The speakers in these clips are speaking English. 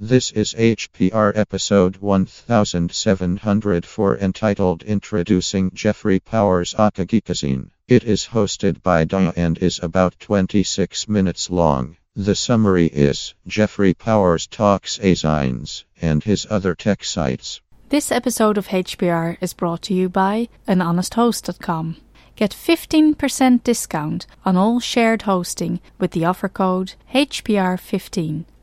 This is HPR episode 1704 entitled Introducing Jeffrey Powers aka Geekazine. It is hosted by Dia and is about 26 minutes long. The summary is Jeffrey Powers talks azines and his other tech sites. This episode of HPR is brought to you by anhonesthost.com. Get 15% discount on all shared hosting with the offer code HPR15.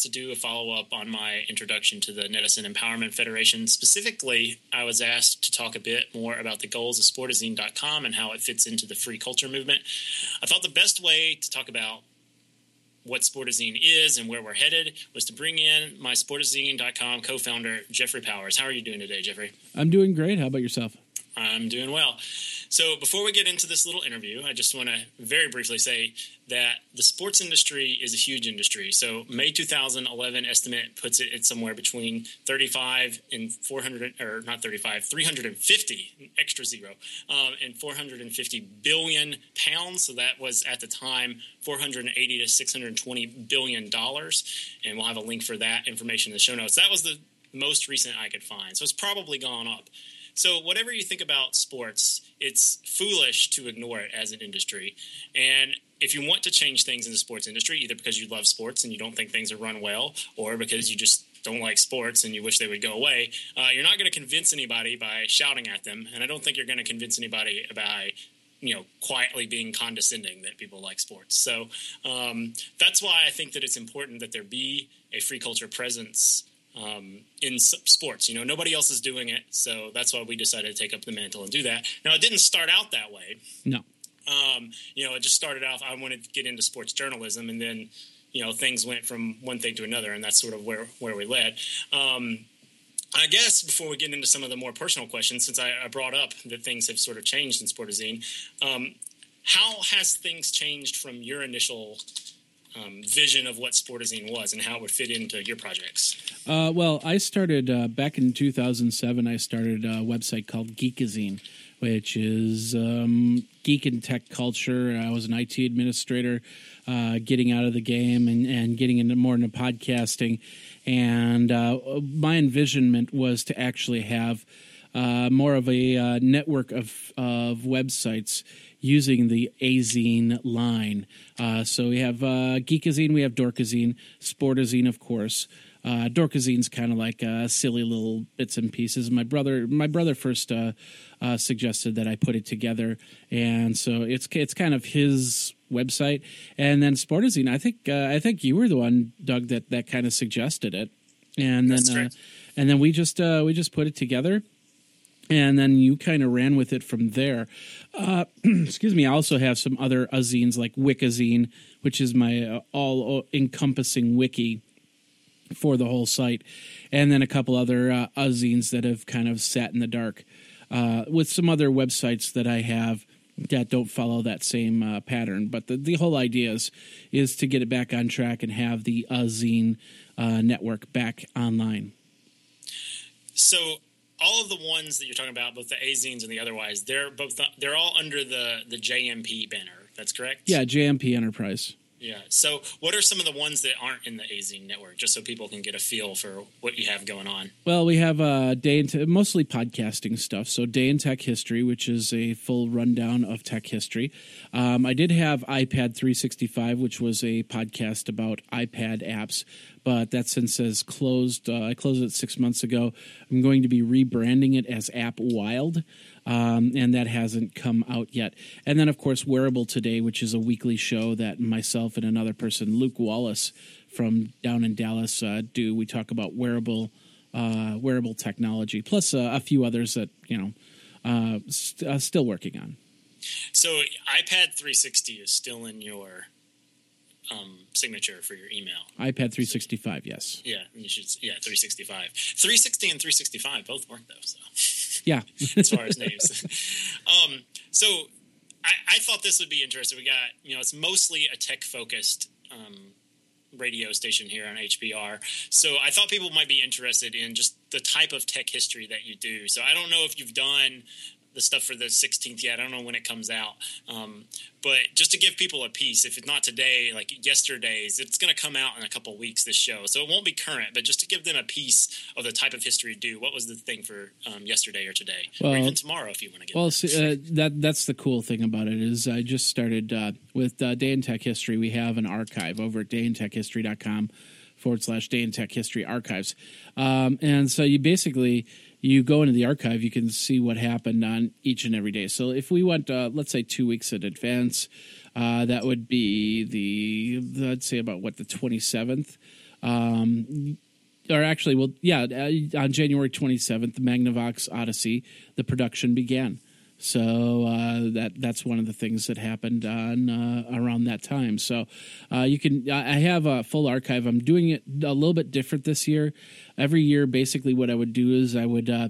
asked to do a follow up on my introduction to the Netizen Empowerment Federation. Specifically, I was asked to talk a bit more about the goals of Sportazine.com and how it fits into the free culture movement. I thought the best way to talk about what Sportazine is and where we're headed was to bring in my Sportazine.com co founder, Jeffrey Powers. How are you doing today, Jeffrey? I'm doing great. How about yourself? I'm doing well. So, before we get into this little interview, I just want to very briefly say that the sports industry is a huge industry. So, May 2011 estimate puts it at somewhere between 35 and 400, or not 35, 350 extra zero, um, and 450 billion pounds. So, that was at the time 480 to 620 billion dollars. And we'll have a link for that information in the show notes. That was the most recent I could find. So, it's probably gone up. So, whatever you think about sports, it's foolish to ignore it as an industry. And if you want to change things in the sports industry, either because you love sports and you don't think things are run well, or because you just don't like sports and you wish they would go away, uh, you're not going to convince anybody by shouting at them. And I don't think you're going to convince anybody by you know quietly being condescending that people like sports so um, that's why i think that it's important that there be a free culture presence um, in sports. You know, nobody else is doing it, so that's why we decided to take up the mantle and do that. Now, it didn't start out that way. No. Um, you know, it just started off. I wanted to get into sports journalism, and then you know things went from one thing to another, and that's sort of where where we led. Um, I guess before we get into some of the more personal questions, since I, I brought up that things have sort of changed in Sportazine, um, how has things changed from your initial um, vision of what Sportazine was and how it would fit into your projects? Uh, well, I started uh, back in 2007. I started a website called Geekazine, which is um, geek and tech culture. I was an IT administrator, uh, getting out of the game and, and getting into more into podcasting. And uh, my envisionment was to actually have uh, more of a uh, network of of websites using the Azine line. Uh, so we have uh, Geekazine, we have Dorkazine, Sportazine, of course. Uh, Dorkazine's kind of like uh, silly little bits and pieces. My brother, my brother first uh, uh, suggested that I put it together, and so it's it's kind of his website. And then Sportazine, I think uh, I think you were the one, Doug, that that kind of suggested it, and That's then uh, and then we just uh, we just put it together and then you kind of ran with it from there. Uh, excuse me. I also have some other azines like Wikazine, which is my uh, all encompassing wiki for the whole site, and then a couple other uh, that have kind of sat in the dark, uh, with some other websites that I have that don't follow that same uh, pattern. But the, the whole idea is is to get it back on track and have the azine uh, network back online. So all of the ones that you're talking about, both the Azines and the otherwise, they're both they're all under the the JMP banner. That's correct. Yeah, JMP Enterprise. Yeah. So, what are some of the ones that aren't in the Azine network, just so people can get a feel for what you have going on? Well, we have uh, day te- mostly podcasting stuff. So, day in tech history, which is a full rundown of tech history. Um, I did have iPad 365, which was a podcast about iPad apps, but that since has closed. Uh, I closed it six months ago. I'm going to be rebranding it as App Wild, um, and that hasn't come out yet. And then, of course, Wearable Today, which is a weekly show that myself and another person, Luke Wallace from down in Dallas, uh, do. We talk about wearable uh, wearable technology, plus uh, a few others that you know uh, st- uh, still working on. So iPad 360 is still in your um, signature for your email. iPad 365, yes. Yeah, you should. Yeah, 365, 360, and 365 both work though. So Yeah, as far as names, um, so I, I thought this would be interesting. We got you know it's mostly a tech focused. Um, radio station here on HPR. So I thought people might be interested in just the type of tech history that you do. So I don't know if you've done the stuff for the 16th yet. I don't know when it comes out. Um, but just to give people a piece, if it's not today, like yesterday's, it's going to come out in a couple weeks, this show. So it won't be current, but just to give them a piece of the type of history you do. What was the thing for um, yesterday or today? or Well- even tomorrow if you want to get Well, that. see, uh, that that's the cool thing about it is I just started uh, with uh, Day in Tech History. We have an archive over at dayintechhistory.com forward slash Day in Tech History archives, um, and so you basically you go into the archive, you can see what happened on each and every day. So if we went, uh, let's say, two weeks in advance, uh, that would be the I'd say about what the twenty seventh. Um, or actually, well, yeah, uh, on January 27th, the Magnavox Odyssey, the production began. So uh, that that's one of the things that happened on uh, around that time. So uh, you can I have a full archive. I'm doing it a little bit different this year. Every year, basically, what I would do is I would uh,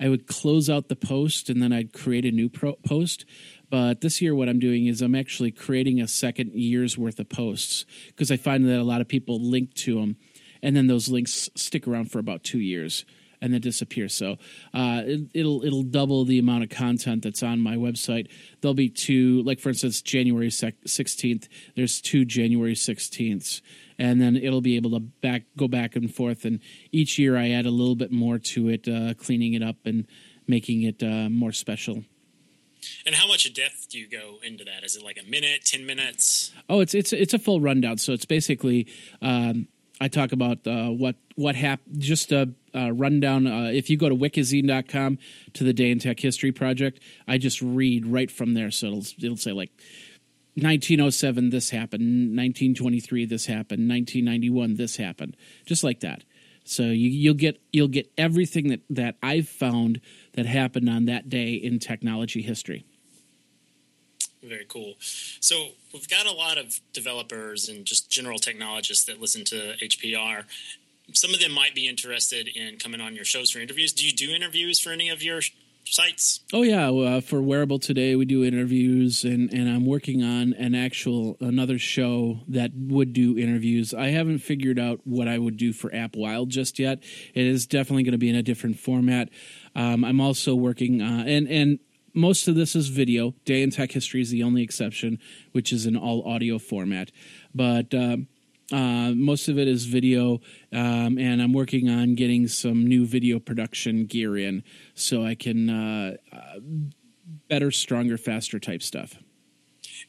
I would close out the post and then I'd create a new pro- post. But this year, what I'm doing is I'm actually creating a second year's worth of posts because I find that a lot of people link to them and then those links stick around for about two years and then disappear. So uh, it, it'll it'll double the amount of content that's on my website. There'll be two, like for instance, January sixteenth. There's two January sixteenths, and then it'll be able to back go back and forth. And each year I add a little bit more to it, uh, cleaning it up and making it uh, more special. and how much depth do you go into that? Is it like a minute, 10 minutes? Oh, it's it's it's a full rundown. So it's basically um, I talk about uh, what what happened. Just a, a rundown. Uh, if you go to wikazine.com to the Day in Tech History Project, I just read right from there. So it'll it'll say like 1907 this happened, 1923 this happened, 1991 this happened, just like that. So you, you'll get you'll get everything that that I've found that happened on that day in technology history. Very cool. So we've got a lot of developers and just general technologists that listen to HPR. Some of them might be interested in coming on your shows for interviews. Do you do interviews for any of your sites? Oh yeah, uh, for Wearable today we do interviews, and and I'm working on an actual another show that would do interviews. I haven't figured out what I would do for App Wild just yet. It is definitely going to be in a different format. Um, I'm also working uh, and and. Most of this is video. Day in Tech History is the only exception, which is an all audio format. But um, uh, most of it is video, um, and I'm working on getting some new video production gear in so I can uh, uh, better, stronger, faster type stuff.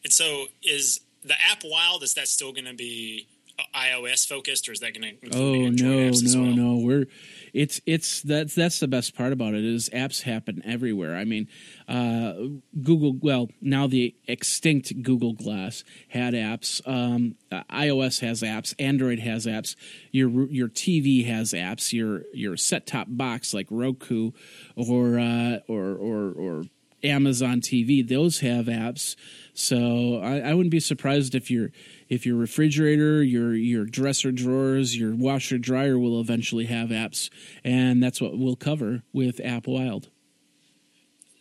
And so is the app Wild, is that still going to be iOS focused or is that going to Oh no, no, well? no! We're it's it's that's that's the best part about it is apps happen everywhere. I mean, uh, Google. Well, now the extinct Google Glass had apps. Um, iOS has apps. Android has apps. Your your TV has apps. Your your set top box like Roku or uh, or or or Amazon TV, those have apps. So I, I wouldn't be surprised if your if your refrigerator, your your dresser drawers, your washer dryer will eventually have apps, and that's what we'll cover with App Wild.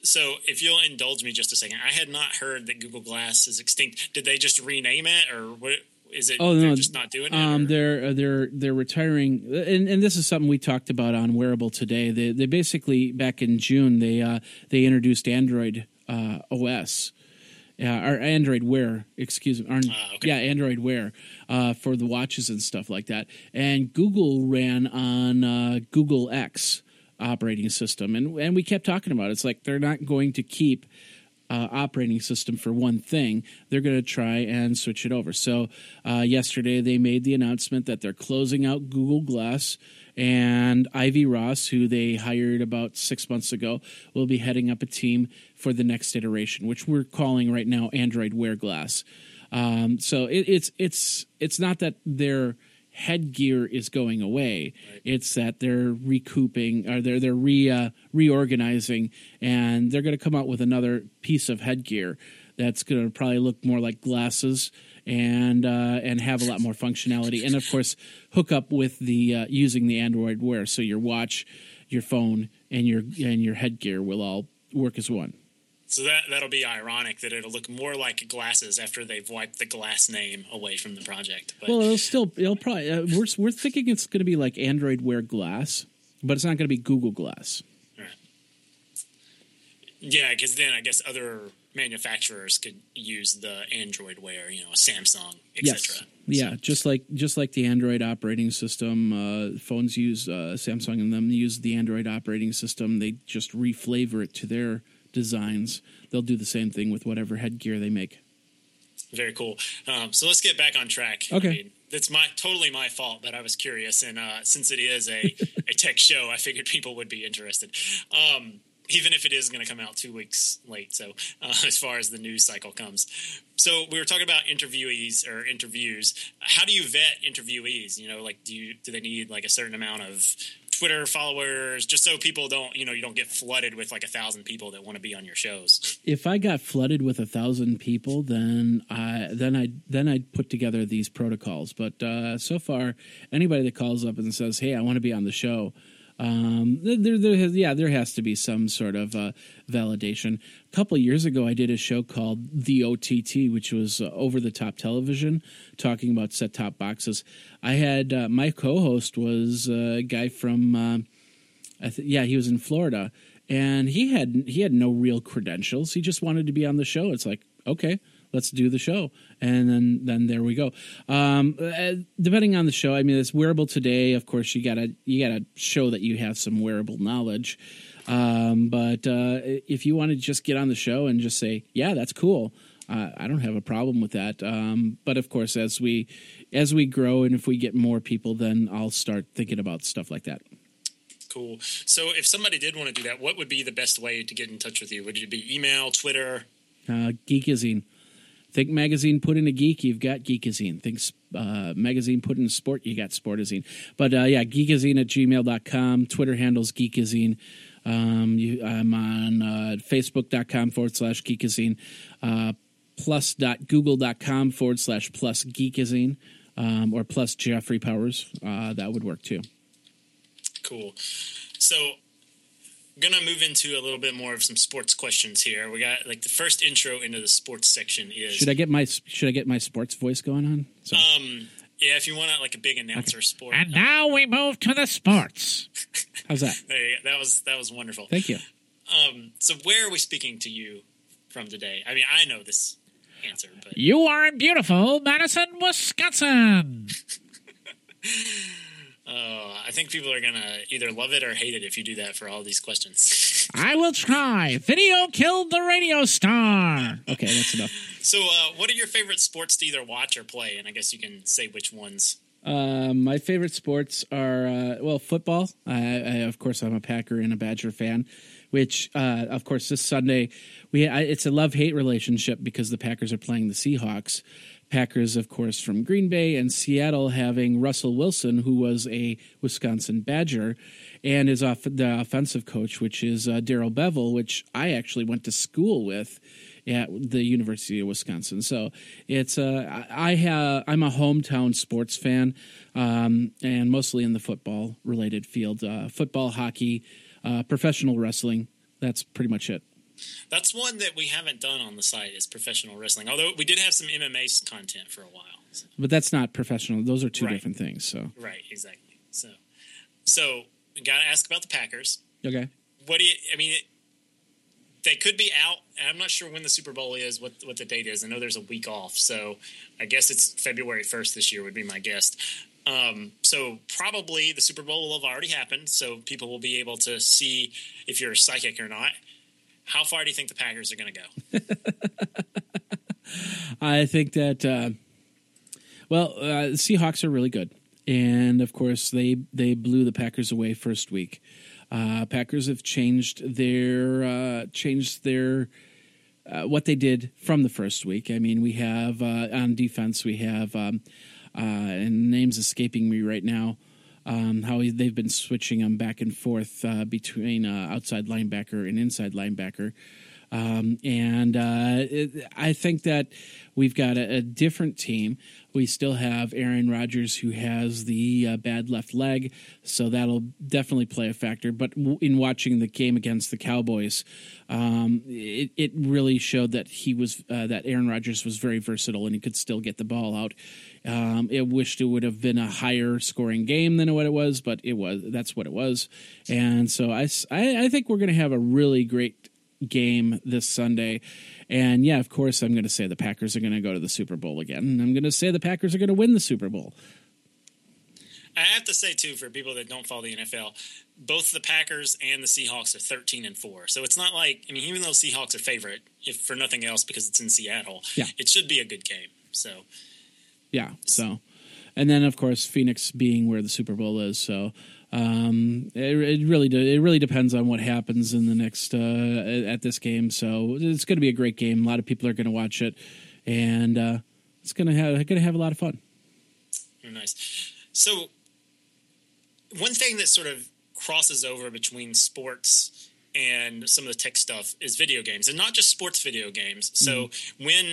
So if you'll indulge me just a second, I had not heard that Google Glass is extinct. Did they just rename it or what? Is it Oh they're no, just not doing it? Um, or- they're uh, they're they're retiring, and, and this is something we talked about on Wearable today. They they basically back in June they uh, they introduced Android uh, OS. Uh, or Android Wear, excuse me. or- Ah, okay. Yeah, Android Wear uh, for the watches and stuff like that. And Google ran on uh, Google X operating system, and and we kept talking about it. It's like they're not going to keep uh, operating system for one thing, they're going to try and switch it over. So, uh, yesterday they made the announcement that they're closing out Google Glass, and Ivy Ross, who they hired about six months ago, will be heading up a team for the next iteration, which we're calling right now Android Wear Glass. Um, so it, it's it's it's not that they're headgear is going away. Right. It's that they're recouping or they're they're re uh, reorganizing, and they're going to come out with another piece of headgear that's going to probably look more like glasses and uh, and have a lot more functionality, and of course hook up with the uh, using the Android Wear, so your watch, your phone, and your and your headgear will all work as one. So that that'll be ironic that it'll look more like glasses after they've wiped the glass name away from the project. But, well, it'll still it'll probably uh, we're we're thinking it's going to be like Android Wear Glass, but it's not going to be Google Glass. Right. Yeah, because then I guess other manufacturers could use the Android Wear, you know, Samsung, etc. Yes. Yeah, so. just like just like the Android operating system, uh, phones use uh, Samsung and them use the Android operating system. They just reflavor it to their designs. They'll do the same thing with whatever headgear they make. Very cool. Um, so let's get back on track. Okay. I mean, it's my totally my fault but I was curious, and uh, since it is a, a tech show, I figured people would be interested. Um, even if it is going to come out two weeks late. So, uh, as far as the news cycle comes, so we were talking about interviewees or interviews. How do you vet interviewees? You know, like do you do they need like a certain amount of Twitter followers, just so people don't, you know, you don't get flooded with like a thousand people that want to be on your shows. If I got flooded with a thousand people, then I then I then I'd put together these protocols. But uh, so far, anybody that calls up and says, "Hey, I want to be on the show," Um, there, there has, yeah, there has to be some sort of uh, validation. A couple years ago, I did a show called The OTT, which was uh, over the top television, talking about set top boxes. I had uh, my co-host was a guy from, uh, th- yeah, he was in Florida, and he had he had no real credentials. He just wanted to be on the show. It's like, okay, let's do the show. And then then there we go. Um, uh, depending on the show i mean it's wearable today. Of course you gotta you gotta show that you have some wearable knowledge. Um, but uh, if you want to just get on the show and just say yeah that's cool. Uh, i don't have a problem with that. Um, but of course as we as we grow and if we get more people then i'll start thinking about stuff like that. Cool. So if somebody did want to do that what would be the best way to get in touch with you? Would it be email twitter? Uh, geekazine Think magazine, put in a geek, you've got geekazine. Think uh, magazine, put in sport, you got sportazine. But uh, yeah, geekazine at gmail.com. Twitter handles geekazine. Um, you, I'm on uh, facebook.com forward slash geekazine, uh, plus.google.com forward slash plus geekazine, um, or plus Jeffrey Powers. Uh, that would work too. Cool. So gonna move into a little bit more of some sports questions here. We got like the first intro into the sports section is. Should I get my Should I get my sports voice going on? So. Um. Yeah, if you want like a big announcer okay. sport. And now we move to the sports. How's that? That was that was wonderful. Thank you. Um. So where are we speaking to you from today? I mean, I know this answer, but you are in beautiful Madison, Wisconsin. Uh, I think people are gonna either love it or hate it if you do that for all these questions. I will try. Video killed the radio star. Okay, that's enough. So, uh, what are your favorite sports to either watch or play? And I guess you can say which ones. Uh, my favorite sports are uh, well, football. I, I, of course, I'm a Packer and a Badger fan. Which, uh, of course, this Sunday we I, it's a love hate relationship because the Packers are playing the Seahawks. Packers, of course, from Green Bay and Seattle, having Russell Wilson, who was a Wisconsin Badger, and is off the offensive coach, which is uh, Darrell Bevell, which I actually went to school with at the University of Wisconsin. So it's uh, I have I'm a hometown sports fan, um, and mostly in the football related field, uh, football, hockey, uh, professional wrestling. That's pretty much it. That's one that we haven't done on the site is professional wrestling. Although we did have some MMA content for a while. So. But that's not professional. Those are two right. different things. So right, exactly. So, so got to ask about the Packers. Okay. What do you? I mean, it, they could be out. I'm not sure when the Super Bowl is. What what the date is? I know there's a week off, so I guess it's February 1st this year would be my guess. Um, so probably the Super Bowl will have already happened, so people will be able to see if you're a psychic or not. How far do you think the Packers are going to go? I think that uh, well, uh, the Seahawks are really good, and of course they they blew the Packers away first week. Uh, Packers have changed their uh, changed their uh, what they did from the first week. I mean, we have uh, on defense we have um, and names escaping me right now. Um, how they've been switching them back and forth uh, between uh, outside linebacker and inside linebacker. Um, and uh, it, I think that we've got a, a, different team. We still have Aaron Rodgers who has the uh, bad left leg, so that'll definitely play a factor. But w- in watching the game against the Cowboys, um, it, it, really showed that he was uh, that Aaron Rodgers was very versatile and he could still get the ball out. Um, it wished it would have been a higher scoring game than what it was, but it was. That's what it was, and so I, I, I think we're going to have a really great game this Sunday. And yeah, of course, I'm going to say the Packers are going to go to the Super Bowl again. And I'm going to say the Packers are going to win the Super Bowl. I have to say too, for people that don't follow the NFL, both the Packers and the Seahawks are 13 and four. So it's not like I mean, even though Seahawks are favorite, if for nothing else because it's in Seattle, yeah. it should be a good game. So yeah, so and then of course Phoenix being where the Super Bowl is, so um, it, it, really it really depends on what happens in the next uh, at this game. So it's going to be a great game. A lot of people are going to watch it, and uh, it's going to have going to have a lot of fun. Very nice. So one thing that sort of crosses over between sports and some of the tech stuff is video games, and not just sports video games. So mm-hmm. when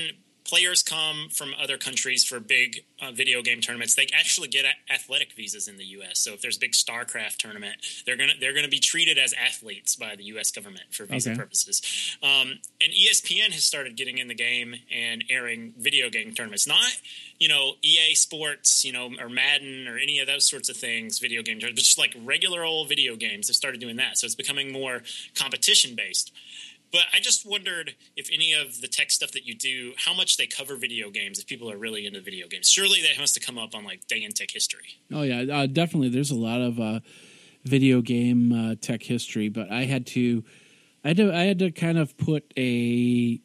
players come from other countries for big uh, video game tournaments, they actually get athletic visas in the U.S. So if there's a big StarCraft tournament, they're gonna they're gonna be treated as athletes by the U.S. government for visa okay. purposes. Um, and ESPN has started getting in the game and airing video game tournaments, not you know EA Sports, you know, or Madden or any of those sorts of things, video game tournaments, but just like regular old video games. Have started doing that, so it's becoming more competition based. But I just wondered if any of the tech stuff that you do, how much they cover video games, if people are really into video games. Surely that has to come up on like day in tech history. Oh yeah, uh, definitely. There's a lot of uh, video game uh, tech history, but I had to, I had to, I had to kind of put a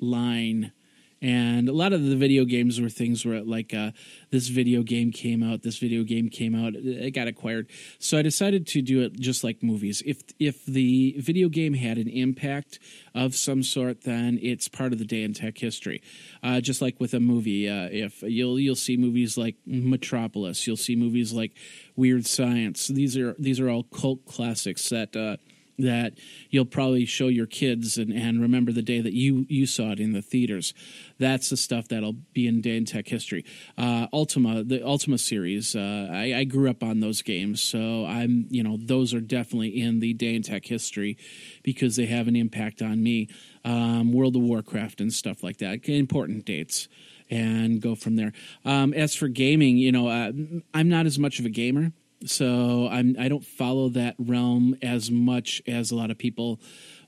line and a lot of the video games were things where like uh, this video game came out this video game came out it got acquired. So i decided to do it just like movies. If if the video game had an impact of some sort then it's part of the day in tech history. Uh, just like with a movie uh, if you'll you'll see movies like metropolis you'll see movies like weird science. These are these are all cult classics that uh, that you'll probably show your kids and, and remember the day that you, you saw it in the theaters. That's the stuff that'll be in day and tech history. Uh, Ultima, the Ultima series, uh, I, I, grew up on those games, so I'm you know those are definitely in the day and tech history because they have an impact on me. Um, World of Warcraft and stuff like that, important dates and go from there. Um, as for gaming, you know, uh, I'm not as much of a gamer so I'm I don't follow that realm as much as a lot of people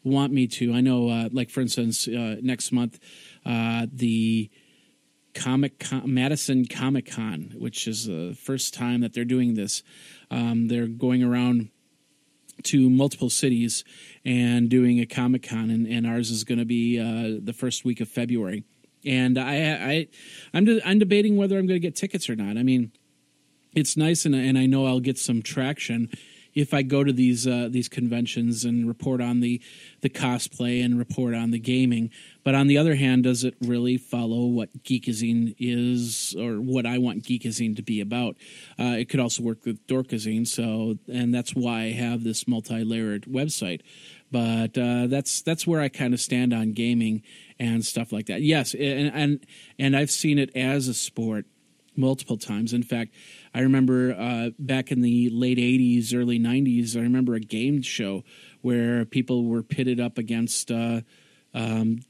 want me to. I know, uh, like for instance, uh, next month uh, the Comic Madison Comic Con, which is the first time that they're doing this. Um, they're going around to multiple cities and doing a Comic Con, and, and, ours is going to be uh, the first week of February. And I, I, I'm, de- I'm debating whether I'm going to get tickets or not. I mean, it's nice, and, and I know I'll get some traction if I go to these uh, these conventions and report on the the cosplay and report on the gaming. But on the other hand, does it really follow what Geekazine is or what I want Geekazine to be about? Uh, it could also work with Dorkazine, so and that's why I have this multi layered website. But uh, that's that's where I kind of stand on gaming and stuff like that. Yes, and and and I've seen it as a sport multiple times. In fact, I remember uh, back in the late 80s, early 90s, I remember a game show where people were pitted up against uh, um,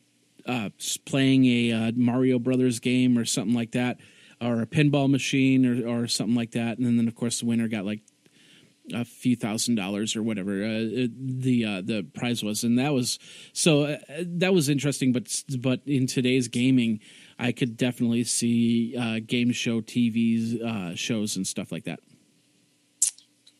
uh, playing a uh, Mario Brothers game or something like that, or a pinball machine or, or something like that. And then, of course, the winner got like a few thousand dollars or whatever uh, the uh, the prize was, and that was so uh, that was interesting. But but in today's gaming, I could definitely see uh, game show TVs uh, shows and stuff like that.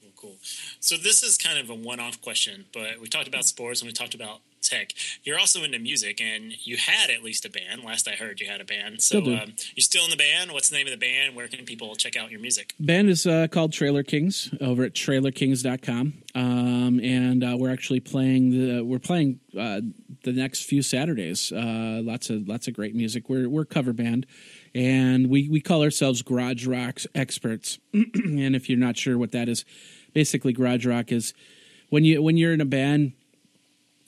Cool, cool. So this is kind of a one-off question, but we talked about sports and we talked about tech. You're also into music, and you had at least a band. Last I heard, you had a band. So um, you're still in the band. What's the name of the band? Where can people check out your music? Band is uh, called Trailer Kings over at trailerkings.com. Um, and uh, we're actually playing the we're playing uh, the next few Saturdays. Uh, lots of lots of great music. We're we're a cover band, and we we call ourselves garage rock experts. and if you're not sure what that is, basically garage rock is when you when you're in a band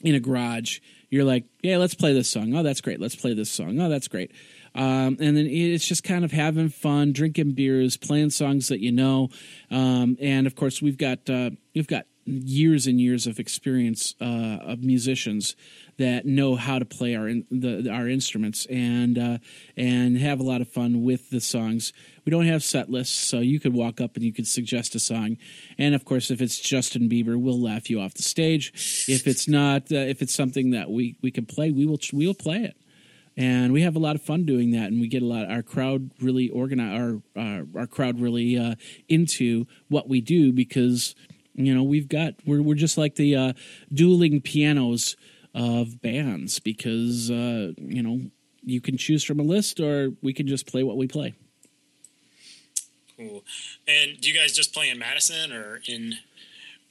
in a garage, you're like, yeah, let's play this song. Oh, that's great. Let's play this song. Oh, that's great. Um, and then it's just kind of having fun, drinking beers, playing songs that you know. Um, and of course, we've got uh, we've got years and years of experience uh, of musicians that know how to play our in, the, our instruments and uh, and have a lot of fun with the songs. We don't have set lists, so you could walk up and you could suggest a song. And of course, if it's Justin Bieber, we'll laugh you off the stage. If it's not, uh, if it's something that we we can play, we will we will play it. And we have a lot of fun doing that, and we get a lot. Our crowd really organize our our, our crowd really uh, into what we do because you know we've got we're we're just like the uh, dueling pianos of bands because uh, you know you can choose from a list or we can just play what we play. Cool. And do you guys just play in Madison or in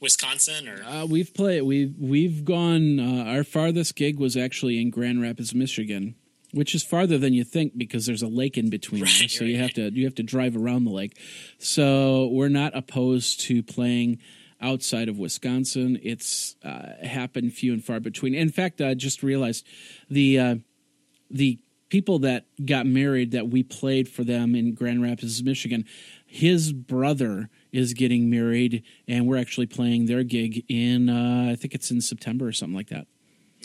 Wisconsin or? Uh, we've played we've we've gone. Uh, our farthest gig was actually in Grand Rapids, Michigan, which is farther than you think because there's a lake in between. Right, there, so you have to you have to drive around the lake. So we're not opposed to playing outside of Wisconsin. It's uh, happened few and far between. In fact, I just realized the uh, the people that got married that we played for them in Grand Rapids, Michigan. His brother is getting married, and we're actually playing their gig in uh, I think it's in September or something like that.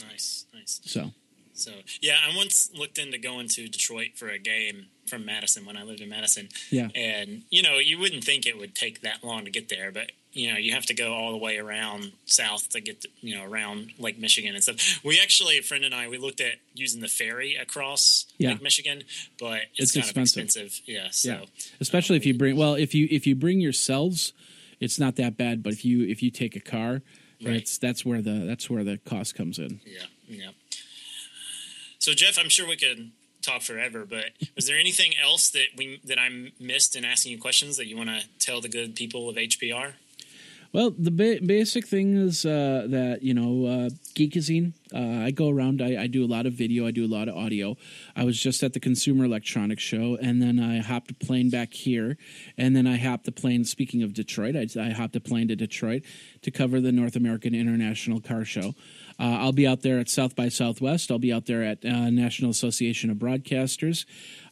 Nice, nice. So So yeah, I once looked into going to Detroit for a game from Madison when I lived in Madison. Yeah. And you know, you wouldn't think it would take that long to get there, but you know, you have to go all the way around south to get to, you know around Lake Michigan and stuff. We actually, a friend and I, we looked at using the ferry across Yeah. Lake Michigan, but it's, It's kind expensive. of expensive. Yeah. So yeah, especially if you bring well if you if you bring yourselves, it's not that bad. But if you if you take a car, Right. that's that's where the that's where the cost comes in. Yeah, yeah. So Jeff, I'm sure we could talk forever, but was there anything else that we that I missed in asking you questions that you want to tell the good people of HPR? Well, the ba- basic thing is uh, that you know, uh, Geekazine. Uh, I go around. I, I do a lot of video. I do a lot of audio. I was just at the Consumer Electronics Show, and then I hopped a plane back here, and then I hopped a plane. Speaking of Detroit, I, I hopped a plane to Detroit to cover the North American International Car Show. Uh, I'll be out there at South by Southwest. I'll be out there at uh, National Association of Broadcasters.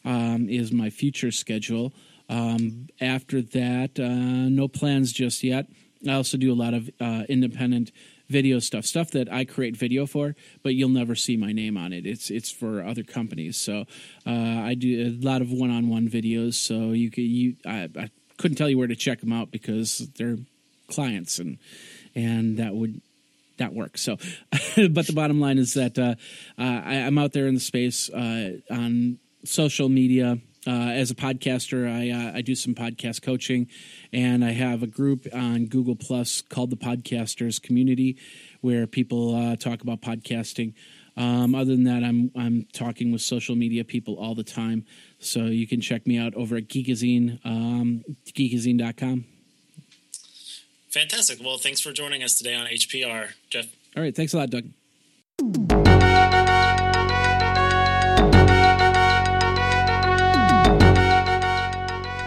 Um, is my future schedule. Um, after that, uh, no plans just yet. I also do a lot of uh, independent video stuff, stuff that I create video for, but you'll never see my name on it. It's it's for other companies. So uh, I do a lot of one-on-one videos. So you could you I, I couldn't tell you where to check them out because they're clients and and that would that work. So, but the bottom line is that uh, I, I'm out there in the space uh, on social media. Uh, as a podcaster, I uh, I do some podcast coaching, and I have a group on Google Plus called the Podcasters Community, where people uh, talk about podcasting. Um, other than that, I'm I'm talking with social media people all the time, so you can check me out over at Geekazine, um, geekazine.com. Fantastic. Well, thanks for joining us today on HPR, Jeff. All right, thanks a lot, Doug.